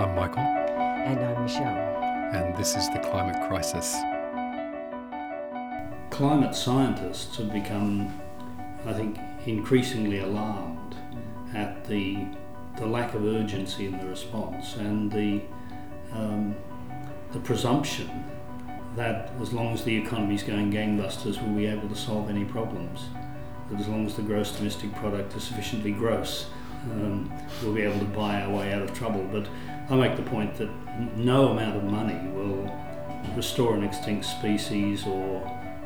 I'm Michael. And I'm Michelle. And this is The Climate Crisis. Climate scientists have become, I think, increasingly alarmed at the, the lack of urgency in the response and the, um, the presumption that as long as the economy is going gangbusters, we'll be able to solve any problems. That as long as the gross domestic product is sufficiently gross, um, we'll be able to buy our way out of trouble. But I make the point that no amount of money will restore an extinct species or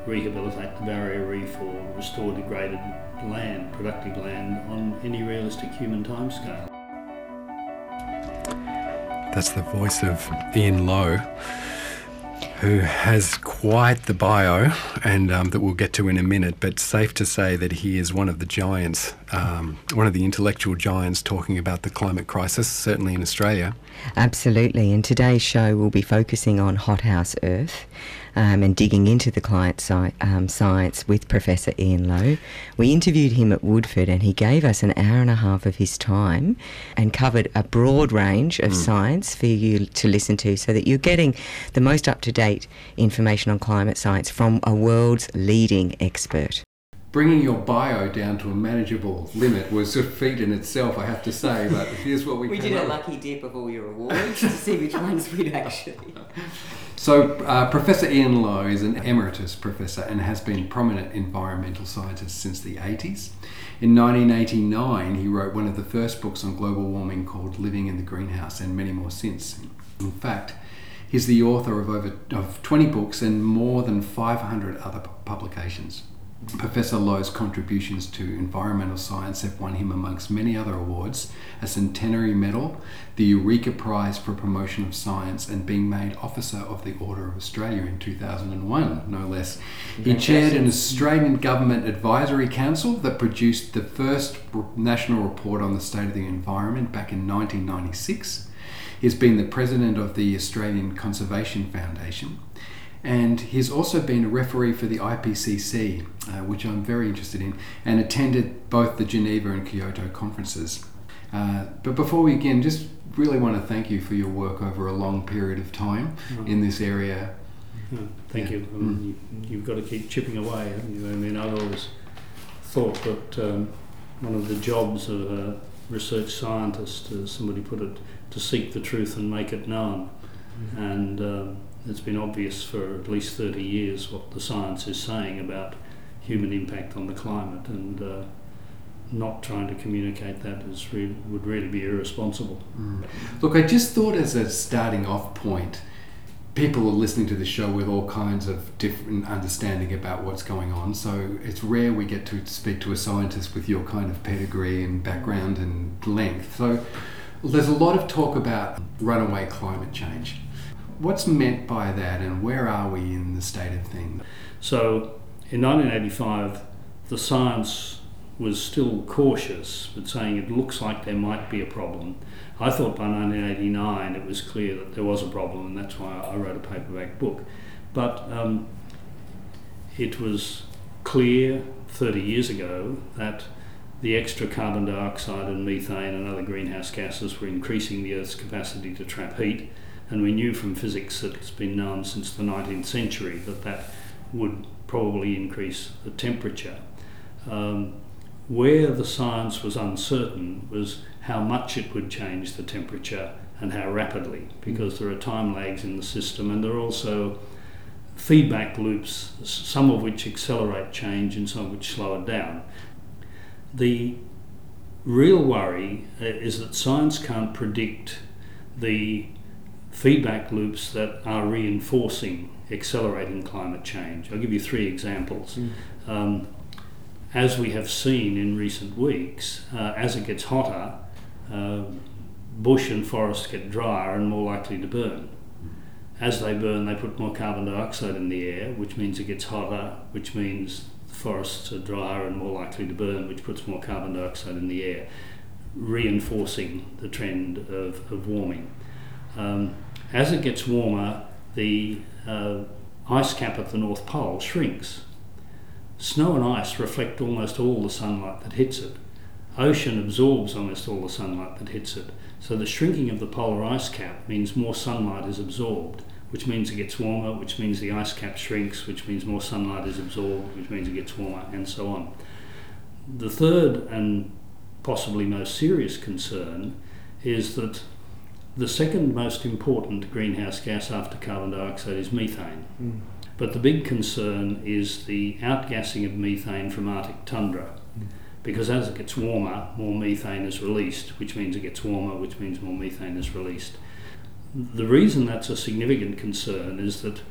rehabilitate the barrier reef or restore degraded land, productive land, on any realistic human timescale. That's the voice of Ian Lowe who has quite the bio, and um, that we'll get to in a minute. But safe to say that he is one of the giants, um, one of the intellectual giants talking about the climate crisis, certainly in Australia. Absolutely. And today's show will be focusing on hothouse Earth um, and digging into the client sci- um, science with Professor Ian Lowe. We interviewed him at Woodford and he gave us an hour and a half of his time and covered a broad range of mm. science for you to listen to so that you're getting the most up to date information on climate science from a world's leading expert bringing your bio down to a manageable limit was a feat in itself, I have to say. But here's what we we did a lucky dip of all your awards to see which ones we'd actually. So, uh, Professor Ian Lowe is an emeritus professor and has been prominent environmental scientist since the 80s. In 1989, he wrote one of the first books on global warming called Living in the Greenhouse, and many more since. In fact, he's the author of over of 20 books and more than 500 other publications. Professor Lowe's contributions to environmental science have won him, amongst many other awards, a Centenary Medal, the Eureka Prize for Promotion of Science, and being made Officer of the Order of Australia in 2001, no less. He chaired an Australian Government Advisory Council that produced the first national report on the state of the environment back in 1996. He's been the president of the Australian Conservation Foundation and he's also been a referee for the IPCC, uh, which I'm very interested in, and attended both the Geneva and Kyoto conferences. Uh, but before we begin, just really want to thank you for your work over a long period of time mm. in this area. Mm. Thank yeah. you. I mean, mm. you. have got to keep chipping away. I mean, I've always thought that um, one of the jobs of a research scientist, as somebody put it, to seek the truth and make it known. Mm-hmm. And um, it's been obvious for at least 30 years what the science is saying about human impact on the climate and uh, not trying to communicate that is really, would really be irresponsible. Mm. Look, I just thought as a starting off point, people are listening to the show with all kinds of different understanding about what's going on. So it's rare we get to speak to a scientist with your kind of pedigree and background and length. So there's a lot of talk about runaway climate change. What's meant by that, and where are we in the state of things? So, in 1985, the science was still cautious, but saying it looks like there might be a problem. I thought by 1989 it was clear that there was a problem, and that's why I wrote a paperback book. But um, it was clear 30 years ago that the extra carbon dioxide and methane and other greenhouse gases were increasing the Earth's capacity to trap heat and we knew from physics that it's been known since the 19th century that that would probably increase the temperature. Um, where the science was uncertain was how much it would change the temperature and how rapidly, because there are time lags in the system and there are also feedback loops, some of which accelerate change and some of which slow it down. The real worry uh, is that science can't predict the feedback loops that are reinforcing accelerating climate change. I'll give you three examples. Mm. Um, as we have seen in recent weeks, uh, as it gets hotter, uh, bush and forests get drier and more likely to burn. As they burn, they put more carbon dioxide in the air, which means it gets hotter, which means forests are drier and more likely to burn, which puts more carbon dioxide in the air, reinforcing the trend of, of warming. Um, as it gets warmer, the uh, ice cap at the North Pole shrinks. Snow and ice reflect almost all the sunlight that hits it. ocean absorbs almost all the sunlight that hits it. So the shrinking of the polar ice cap means more sunlight is absorbed, which means it gets warmer, which means the ice cap shrinks, which means more sunlight is absorbed, which means it gets warmer, and so on. The third and possibly most serious concern is that the second most important greenhouse gas after carbon dioxide is methane. Mm. But the big concern is the outgassing of methane from Arctic tundra. Mm. Because as it gets warmer, more methane is released, which means it gets warmer, which means more methane is released. The reason that's a significant concern is that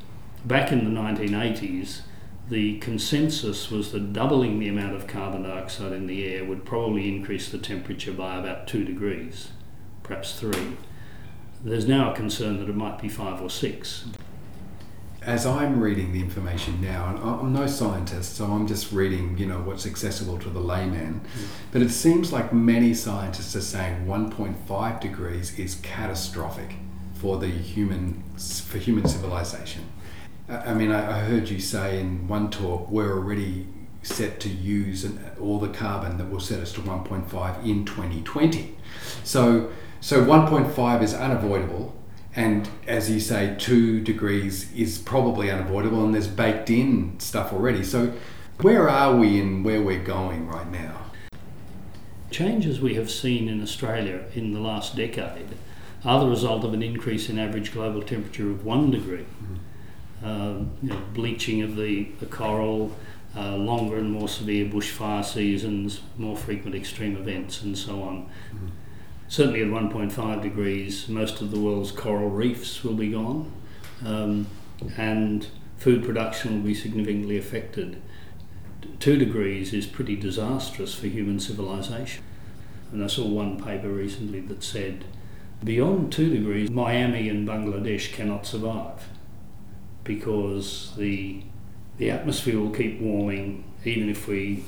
back in the 1980s, the consensus was that doubling the amount of carbon dioxide in the air would probably increase the temperature by about two degrees, perhaps three. There's now a concern that it might be five or six. As I'm reading the information now, and I'm no scientist, so I'm just reading, you know, what's accessible to the layman. Mm. But it seems like many scientists are saying 1.5 degrees is catastrophic for the human for human civilization. I mean, I heard you say in one talk we're already set to use all the carbon that will set us to 1.5 in 2020. So so 1.5 is unavoidable, and as you say, two degrees is probably unavoidable, and there's baked in stuff already. So where are we and where we're going right now? Changes we have seen in Australia in the last decade are the result of an increase in average global temperature of one degree. Mm-hmm. Uh, you know, bleaching of the, the coral, uh, longer and more severe bushfire seasons, more frequent extreme events, and so on. Mm-hmm certainly at 1.5 degrees, most of the world's coral reefs will be gone, um, and food production will be significantly affected. Two degrees is pretty disastrous for human civilization. And I saw one paper recently that said beyond two degrees, Miami and Bangladesh cannot survive because the, the atmosphere will keep warming even if we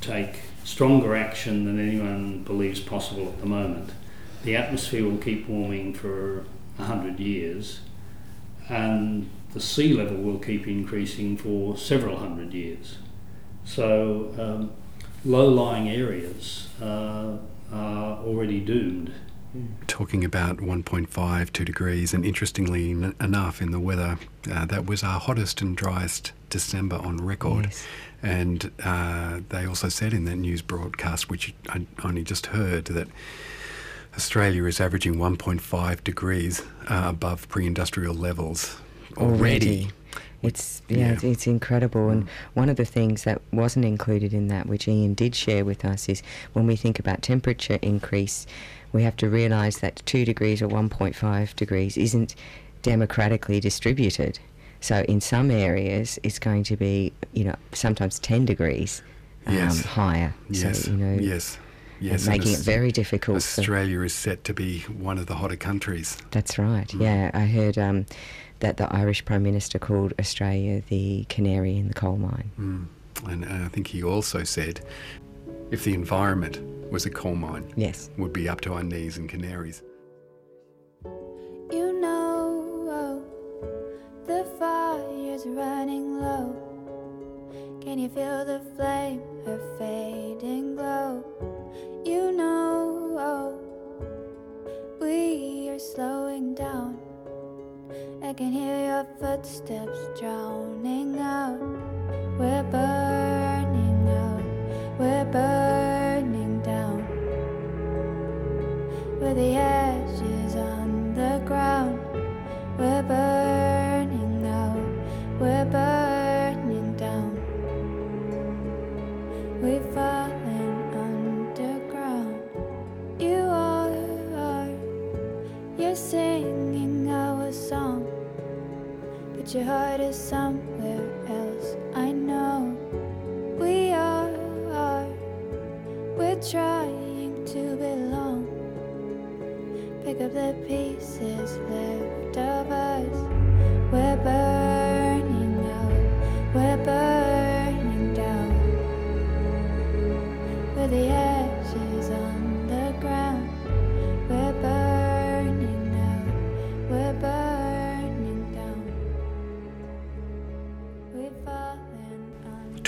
take stronger action than anyone believes possible at the moment. The atmosphere will keep warming for 100 years, and the sea level will keep increasing for several hundred years. So, um, low lying areas uh, are already doomed. Talking about 1.5, 2 degrees, and interestingly n- enough, in the weather, uh, that was our hottest and driest December on record. Yes. And uh, they also said in that news broadcast, which I only just heard, that Australia is averaging 1.5 degrees uh, above pre industrial levels already. already. It's yeah, yeah. It's, it's, incredible. And one of the things that wasn't included in that, which Ian did share with us, is when we think about temperature increase, we have to realise that two degrees or 1.5 degrees isn't democratically distributed. So in some areas, it's going to be, you know, sometimes 10 degrees um, yes. higher. Yes. So, you know, yes. Yes, making it very difficult. Australia is set to be one of the hotter countries. That's right. Mm. Yeah, I heard um, that the Irish Prime Minister called Australia the canary in the coal mine. Mm. And uh, I think he also said if the environment was a coal mine, yes, would be up to our knees in canaries. Oh, running low. Can you feel the flame,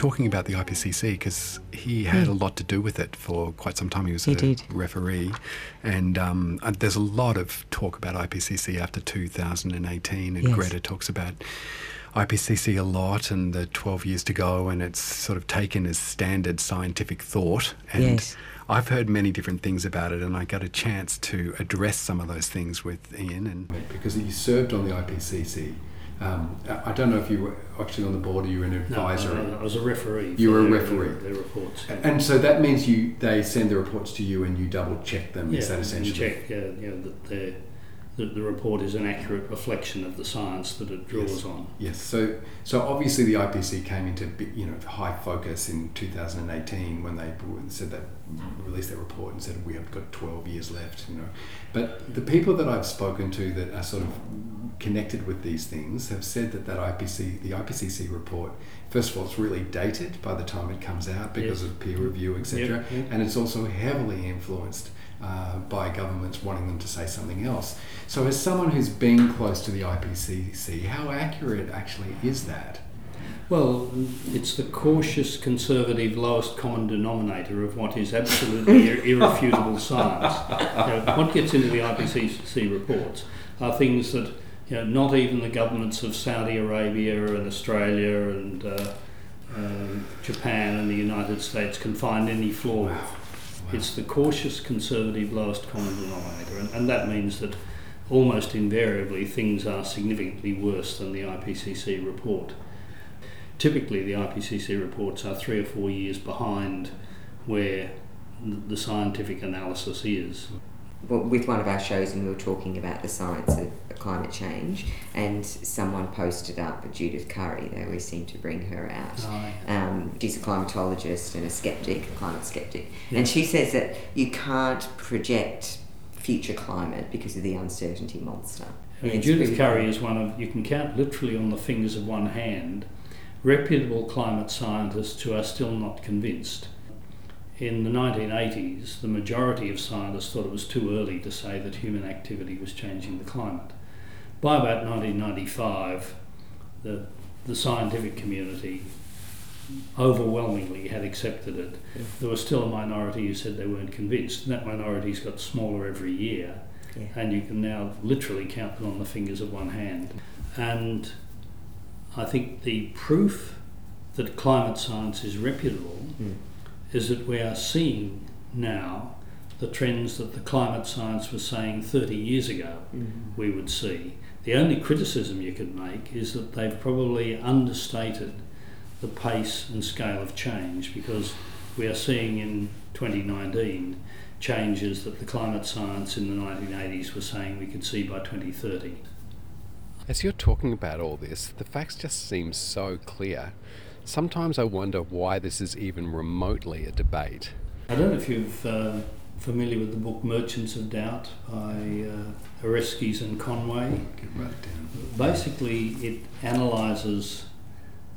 talking about the IPCC because he had a lot to do with it for quite some time. He was He a did. referee, and um, there's a lot of talk about IPCC after 2018, and Yes. Greta talks about IPCC a lot and the 12 years to go, and it's sort of taken as standard scientific thought. And Yes. I've heard many different things about it, and I got a chance to address some of those things with Ian. And because he served on the IPCC. Um, I don't know if you were actually on the board or you were an No, advisor. I, I was a referee. You were a referee. Their, reports. and so that means you they send the reports to you and you double check them. yeah, is that essentially? check yeah, know, that the, the, the report is an accurate reflection of the science that it draws Yes. on. Yes. So so obviously the IPC came into you know high focus in 2018 when they said that released their report and said we have got 12 years left. You know, but the people that I've spoken to that are sort of connected with these things have said that that IPC the IPCC report first of all it's really dated by the time it comes out because Yes. of peer review etc. Yep, yep. and it's also heavily influenced uh, by governments wanting them to say something else. So, as someone who's been close to the IPCC, how accurate actually is that? Well, it's the cautious, conservative, lowest common denominator of what is absolutely ir- irrefutable science. You know, what gets into the IPCC reports are things that you know, not even the governments of Saudi Arabia and Australia and uh, um, Japan and the United States can find any flaw with. It's the cautious, conservative, lowest common denominator, and, and that means that almost invariably things are significantly worse than the IPCC report. Typically, the IPCC reports are three or four years behind where the scientific analysis is. With one of our shows and we were talking about the science of climate change and someone posted up Judith Curry they always seem to bring her out. Oh, um, she's a climatologist and a skeptic a climate skeptic. Yeah. and she says that you can't project future climate because of the uncertainty monster. I mean, Judith Curry is one of, you can count literally on the fingers of one hand, reputable climate scientists who are still not convinced. In the 1980s, the majority of scientists thought it was too early to say that human activity was changing the climate. By about 1995, the, the scientific community overwhelmingly had accepted it. There was still a minority who said they weren't convinced, and that minority's got smaller every year Yeah. and you can now literally count them on the fingers of one hand. And I think the proof that climate science is reputable Mm. Is that we are seeing now the trends that the climate science was saying 30 years ago Mm. we would see. The only criticism you could make is that they've probably understated the pace and scale of change because we are seeing in 2019 changes that the climate science in the 1980s was saying we could see by 2030. As you're talking about all this, the facts just seem so clear. Sometimes I wonder why this is even remotely a debate. I don't know if you're uh, familiar with the book Merchants of Doubt by uh, Oreskes and Conway. I could write it down. Basically, it analyses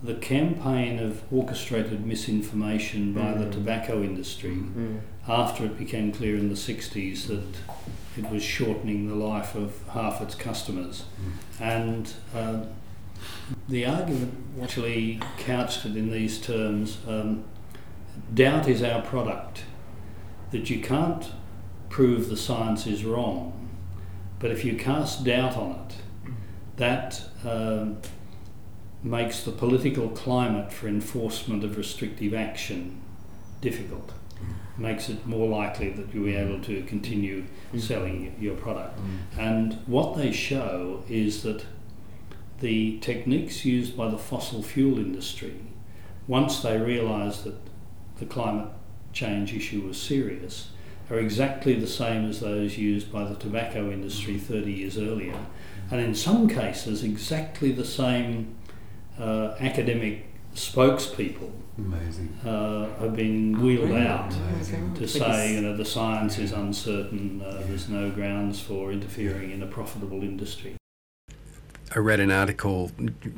the campaign of orchestrated misinformation by the Mm. tobacco industry Mm. after it became clear in the 60s that it was shortening the life of half its customers. And um, the argument actually couched it in these terms um, doubt is our product, that you can't prove the science is wrong, but if you cast doubt on it, that um, makes the political climate for enforcement of restrictive action difficult. Makes it more likely that you'll be able to continue selling your product. And what they show is that the techniques used by the fossil fuel industry, once they realised that the climate change issue was serious, are exactly the same as those used by the tobacco industry 30 years earlier, and in some cases, exactly the same uh, academic spokespeople Amazing. uh, have been wheeled out Amazing. to say, you know, the science is uncertain, uh, there's no grounds for interfering in a profitable industry. I read an article,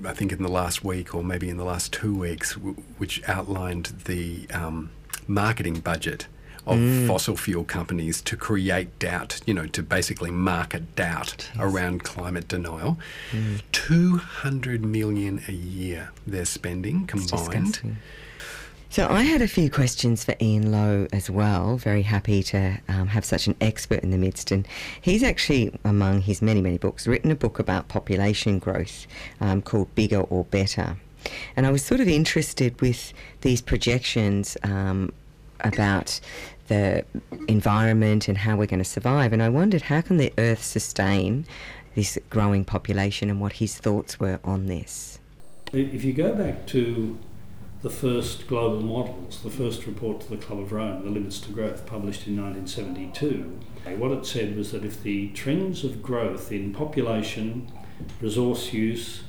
I think in the last week or maybe in the last two weeks, w- which outlined the um, marketing budget of fossil fuel companies to create doubt, you know, to basically market doubt around climate denial. 200 million a year they're spending combined. So I had a few questions for Ian Lowe as well. Very happy to um, have such an expert in the midst, and he's actually, among his many many books, written a book about population growth um, called Bigger or Better. And I was sort of interested with these projections um, about the environment and how we're going to survive. And I wondered how can the Earth sustain this growing population and what his thoughts were on this. If you go back to the first global models, the first report to the Club of Rome, The Limits to Growth, published in 1972, what it said was that if the trends of growth in population, resource use,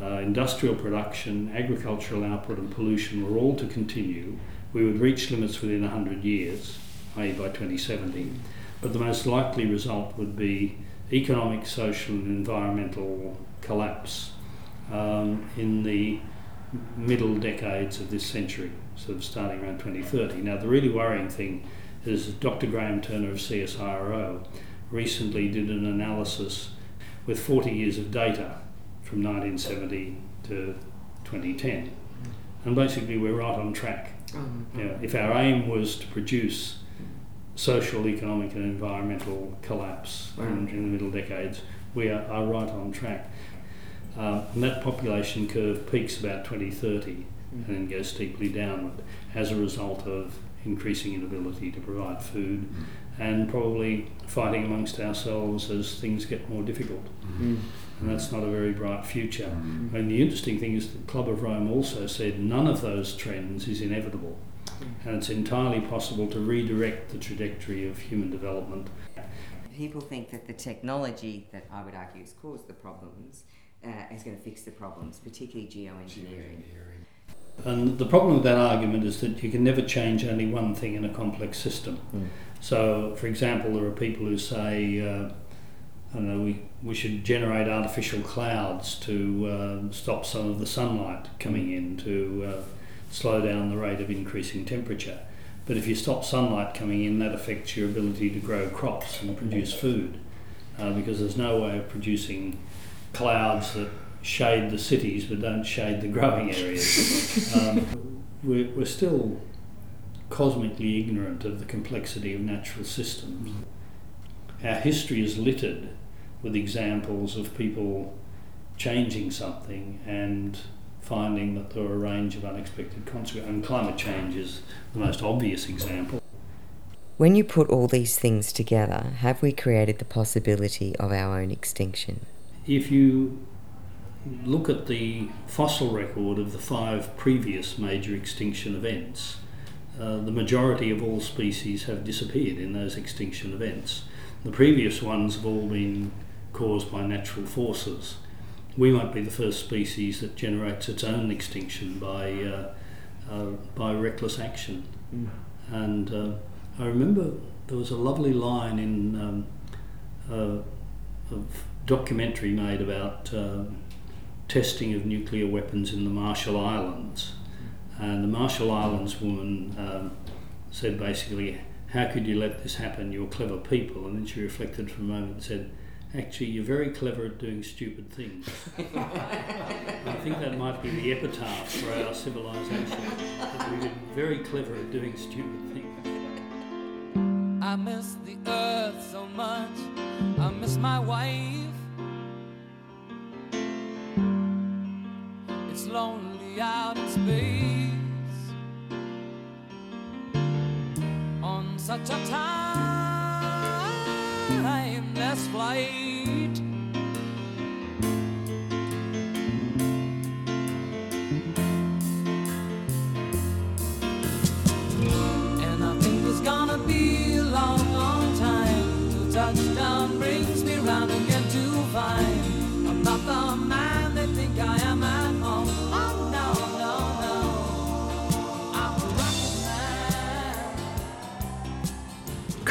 uh, industrial production, agricultural output, and pollution were all to continue, we would reach limits within 100 years, i.e., by 2070. But the most likely result would be economic, social, and environmental collapse um, in the middle decades of this century, sort of starting around 2030. Now, the really worrying thing is Dr. Graham Turner of CSIRO recently did an analysis with 40 years of data from 1970 to 2010. And basically, we're right on track. Mm-hmm. You know, if our aim was to produce social, economic, and environmental collapse in, in, the middle decades, we are, are right on track. Uh, and that population curve peaks about 2030 mm-hmm. and then goes steeply downward as a result of increasing inability to provide food mm-hmm. and probably fighting amongst ourselves as things get more difficult. Mm-hmm. And that's not a very bright future. Mm-hmm. And the interesting thing is that the Club of Rome also said none of those trends is inevitable. And it's entirely possible to redirect the trajectory of human development. People think that the technology that I would argue has caused the problems uh, is going to fix the problems, particularly geoengineering. And the problem with that argument is that you can never change only one thing in a complex system. Mm. So, for example, there are people who say, uh, I don't know, we, we should generate artificial clouds to uh, stop some of the sunlight coming in, to uh, slow down the rate of increasing temperature. But if you stop sunlight coming in, that affects your ability to grow crops and produce food, uh, because there's no way of producing clouds that shade the cities but don't shade the growing areas. um, we're, we're still cosmically ignorant of the complexity of natural systems. Our history is littered with examples of people changing something and finding that there are a range of unexpected consequences. And climate change is the most obvious example. When you put all these things together, have we created the possibility of our own extinction? If you look at the fossil record of the five previous major extinction events, uh, the majority of all species have disappeared in those extinction events. The previous ones have all been caused by natural forces. We might be the first species that generates its own extinction by, uh, uh, by reckless action. Mm. And uh, I remember there was a lovely line in um, uh, a documentary made about uh, testing of nuclear weapons in the Marshall Islands. And the Marshall Islands woman um, said basically, How could you let this happen? You're clever people. And then she reflected for a moment and said, Actually, you're very clever at doing stupid things. I think that might be the epitaph for our civilization. That we've been very clever at doing stupid things. I miss the earth so much. I miss my wife. Lonely out in space on such a timeless flight.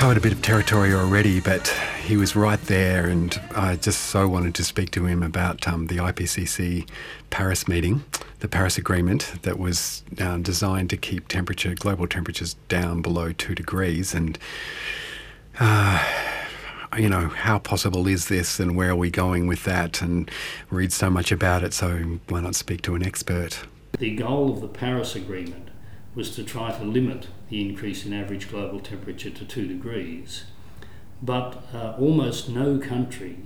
Covered a bit of territory already, but he was right there, and I just so wanted to speak to him about um, the IPCC Paris meeting, the Paris Agreement that was um, designed to keep temperature, global temperatures down below two degrees, and. Uh, you know, how possible is this and where are we going with that? And read so much about it, so why not speak to an expert? The goal of the Paris Agreement was to try to limit the increase in average global temperature to 2 degrees. But uh, almost no country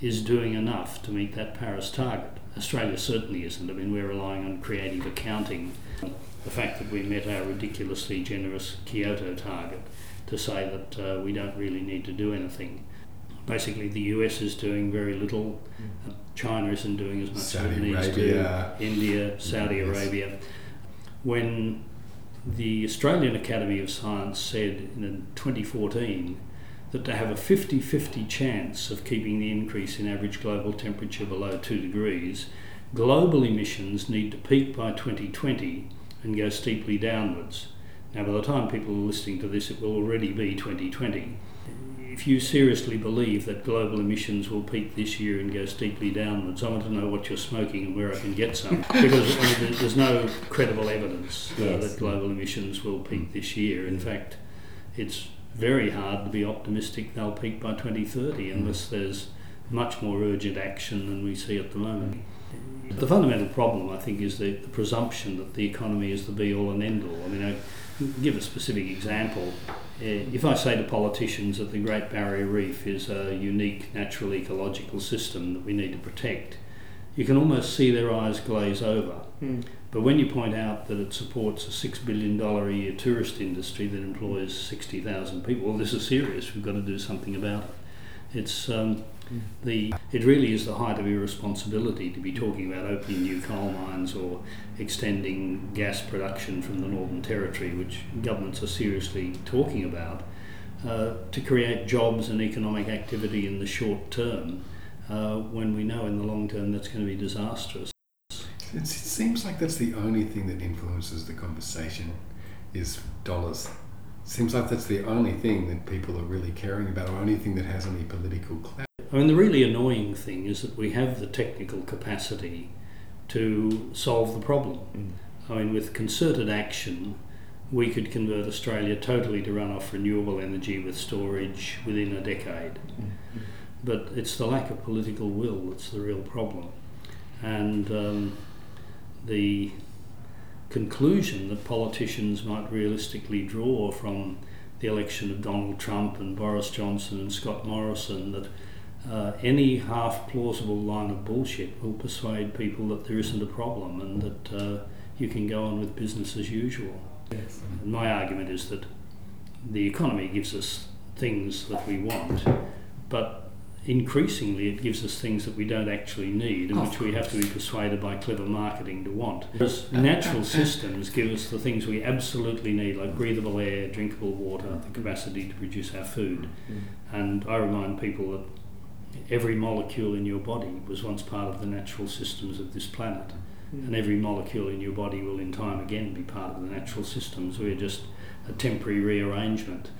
is doing enough to meet that Paris target. Australia certainly isn't. I mean, we're relying on creative accounting. The fact that we met our ridiculously generous Kyoto target to say that uh, we don't really need to do anything. Basically, the US is doing very little. Uh, China isn't doing as much Saudi as it needs Arabia. to. India, Saudi Yes. Arabia. When the Australian Academy of Science said in 2014 that to have a 50 50 chance of keeping the increase in average global temperature below 2 degrees, global emissions need to peak by 2020 and go steeply downwards. Now, by the time people are listening to this, it will already be 2020. If you seriously believe that global emissions will peak this year and go steeply downwards, I want to know what you're smoking and where I can get some. Because I mean, there's no credible evidence uh, Yes. that global emissions will peak this year. In fact, it's very hard to be optimistic they'll peak by 2030 unless there's much more urgent action than we see at the moment. The fundamental problem, I think, is the, the presumption that the economy is the be all and end all. I mean, I give a specific example. If I say to politicians that the Great Barrier Reef is a unique natural ecological system that we need to protect, you can almost see their eyes glaze over. But when you point out that it supports a $6 billion a year tourist industry that employs 60,000 people, well, this is serious. We've got to do something about it. It's um, the it really is the height of irresponsibility to be talking about opening new coal mines or extending gas production from the Northern Territory, which governments are seriously talking about, uh, to create jobs and economic activity in the short term, uh, when we know in the long term that's going to be disastrous. It's, it seems like that's the only thing that influences the conversation is dollars. Seems like that's the only thing that people are really caring about, or only thing that has any political clout. I mean, the really annoying thing is that we have the technical capacity to solve the problem. I mean, with concerted action, we could convert Australia totally to run off renewable energy with storage within a decade. But it's the lack of political will that's the real problem. And um, the conclusion that politicians might realistically draw from the election of Donald Trump and Boris Johnson and Scott Morrison that uh, any half plausible line of bullshit will persuade people that there isn't a problem and that uh, you can go on with business as usual. And my argument is that the economy gives us things that we want, but increasingly it gives us things that we don't actually need and Of which we have to be persuaded by clever marketing to want. Whereas natural systems give us the things we absolutely need, like breathable air, drinkable water, the mm-hmm. capacity to produce our food. Mm-hmm. And I remind people that every molecule in your body was once part of the natural systems of this planet. And every molecule in your body will, in time again, be part of the natural systems. We're just a temporary rearrangement.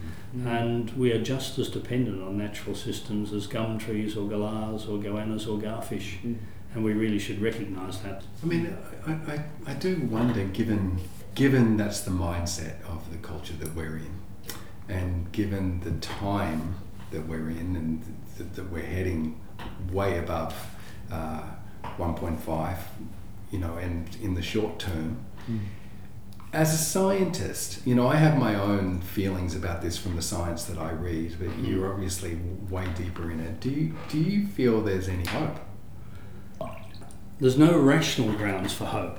And we are just as dependent on natural systems as gum trees or galahs or goannas or garfish. And we really should recognise that. I mean, I, I, I do wonder, given given that's the mindset of the culture that we're in, and given the time that we're in, and th- that we're heading way above uh, 1.5, you know, and in the short term. Hmm. As a scientist, you know, I have my own feelings about this from the science that I read, but hmm. you're obviously way deeper in it. Do you, do you feel there's any hope? There's no rational grounds for hope.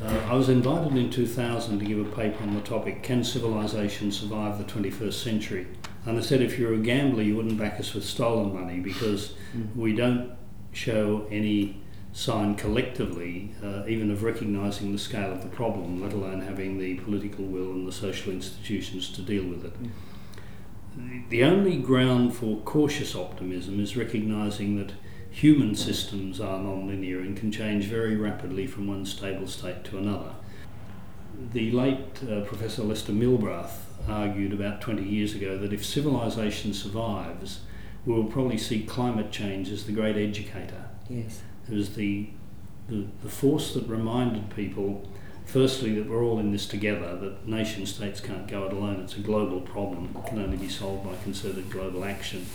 Uh, I was invited in 2000 to give a paper on the topic Can Civilization Survive the 21st Century? And I said if you're a gambler, you wouldn't back us with stolen money because hmm. we don't show any sign collectively, uh, even of recognising the scale of the problem, let alone having the political will and the social institutions to deal with it. The- The only ground for cautious optimism is recognising that human systems are non-linear and can change very rapidly from one stable state to another. The late uh, Professor Lester Milbrath argued about 20 years ago that if civilization survives, we will probably see climate change as the great educator. Yes. It was the, the, the force that reminded people, firstly, that we're all in this together, that nation states can't go it alone, it's a global problem, it can only be solved by concerted global action.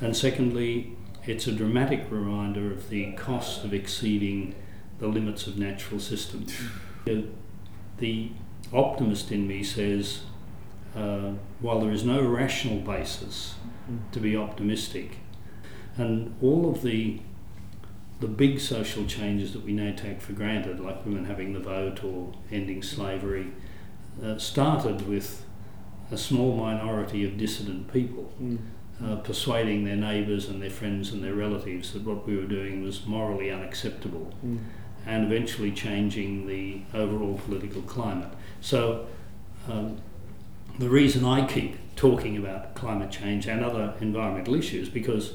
And secondly, it's a dramatic reminder of the cost of exceeding the limits of natural systems. Uh, The optimist in me says, uh, while there is no rational basis to be optimistic, and all of the the big social changes that we now take for granted, like women having the vote or ending slavery, uh, started with a small minority of dissident people. Mm. Uh, persuading their neighbours and their friends and their relatives that what we were doing was morally unacceptable, mm. and eventually changing the overall political climate. So, um, the reason I keep talking about climate change and other environmental issues because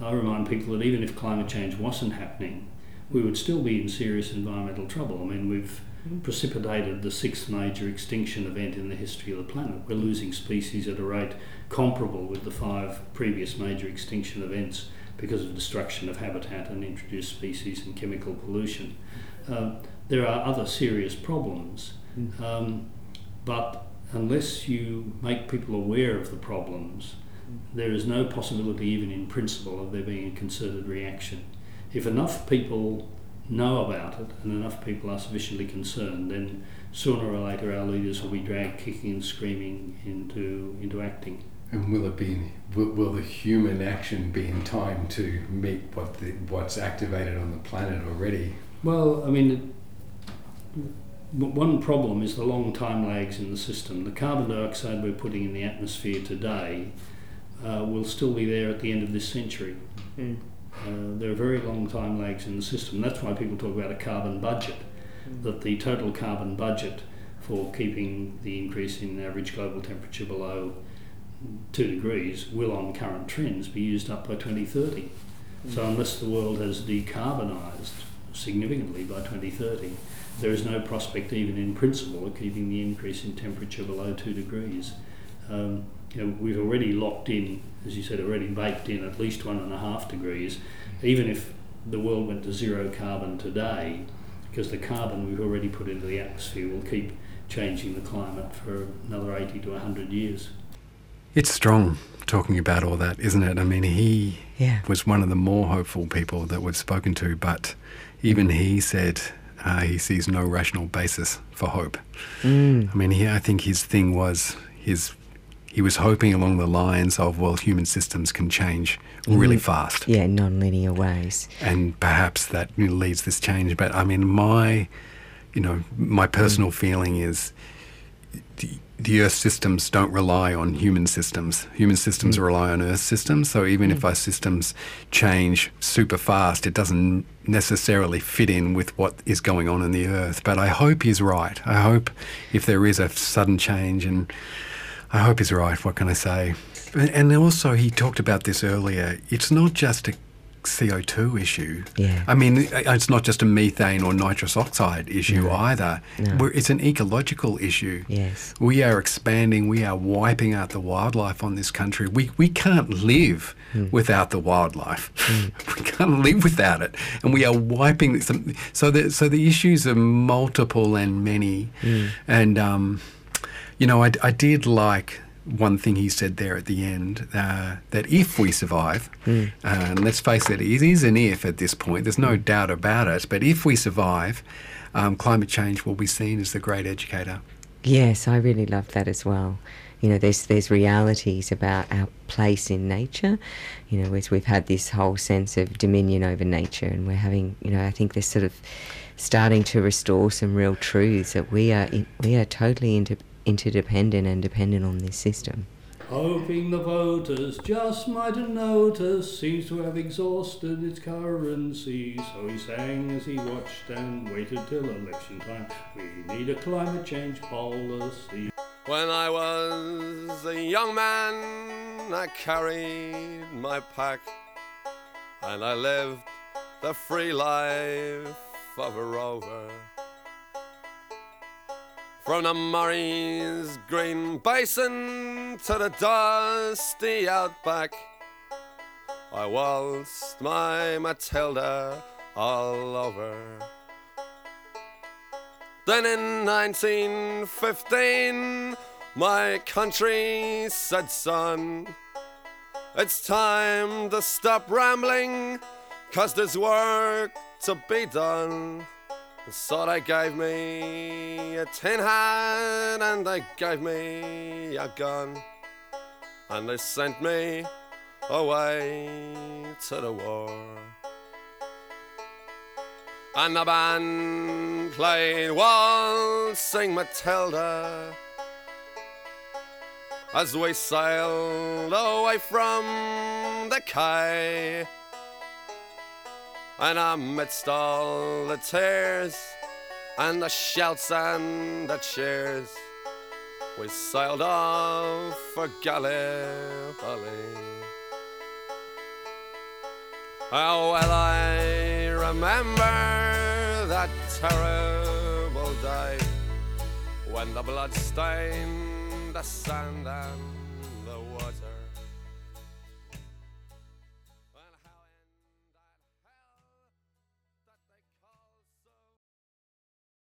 I remind people that even if climate change wasn't happening, we would still be in serious environmental trouble. I mean, we've mm. precipitated the sixth major extinction event in the history of the planet. We're losing species at a rate comparable with the five previous major extinction events because of destruction of habitat and introduced species and chemical pollution. Uh, there are other serious problems, mm. um, but unless you make people aware of the problems, there is no possibility, even in principle, of there being a concerted reaction. If enough people know about it and enough people are sufficiently concerned, then sooner or later our leaders will be dragged kicking and screaming into, into acting. And will it be? Will, will the human action be in time to meet what the, what's activated on the planet already? Well, I mean, one problem is the long time lags in the system. The carbon dioxide we're putting in the atmosphere today uh, will still be there at the end of this century. Mm. Uh, there are very long time lags in the system. That's why people talk about a carbon budget, mm. that the total carbon budget for keeping the increase in average global temperature below 2 degrees will, on current trends, be used up by 2030. Mm. So, unless the world has decarbonised significantly by 2030, there is no prospect, even in principle, of keeping the increase in temperature below 2 degrees. Um, you know, we've already locked in, as you said, already baked in at least one and a half degrees. Even if the world went to zero carbon today, because the carbon we've already put into the atmosphere will keep changing the climate for another 80 to 100 years. It's strong talking about all that, isn't it? I mean, he yeah. was one of the more hopeful people that we've spoken to, but even he said uh, he sees no rational basis for hope. Mm. I mean, he, I think his thing was his he was hoping along the lines of, well, human systems can change really mm, fast. Yeah, non-linear ways. And perhaps that leads this change. But I mean, my, you know, my personal mm. feeling is the, the Earth systems don't rely on human systems. Human systems mm. rely on Earth systems. So even mm. if our systems change super fast, it doesn't necessarily fit in with what is going on in the Earth. But I hope he's right. I hope if there is a sudden change and I hope he's right. What can I say? And also, he talked about this earlier. It's not just a CO2 issue. Yeah. I mean, it's not just a methane or nitrous oxide issue no. either. No. It's an ecological issue. Yes. We are expanding, we are wiping out the wildlife on this country. We, we can't live mm. without the wildlife. Mm. we can't live without it. And we are wiping some. So the, so the issues are multiple and many. Mm. And, um, you know, I, I did like one thing he said there at the end uh, that if we survive, mm. uh, and let's face it, it is an if at this point, there's no doubt about it, but if we survive, um, climate change will be seen as the great educator. Yes, I really love that as well. You know, there's there's realities about our place in nature. You know, as we've had this whole sense of dominion over nature, and we're having, you know, I think this sort of starting to restore some real truths that we are in, we are totally into interdependent and dependent on this system. Hoping the voters just might have noticed, seems to have exhausted its currency. So he sang as he watched and waited till election time. We need a climate change policy. When I was a young man, I carried my pack and I lived the free life of a rover. From the Murray's green basin to the dusty outback, I waltzed my Matilda all over. Then in 1915, my country said, son, it's time to stop rambling, cause there's work to be done. So they gave me a tin hat and they gave me a gun. And they sent me away to the war. And the band played Waltzing Matilda as we sailed away from the quay. And amidst all the tears and the shouts and the cheers, we sailed off for Gallipoli. Oh, well, I remember that terrible day when the blood stained the sand and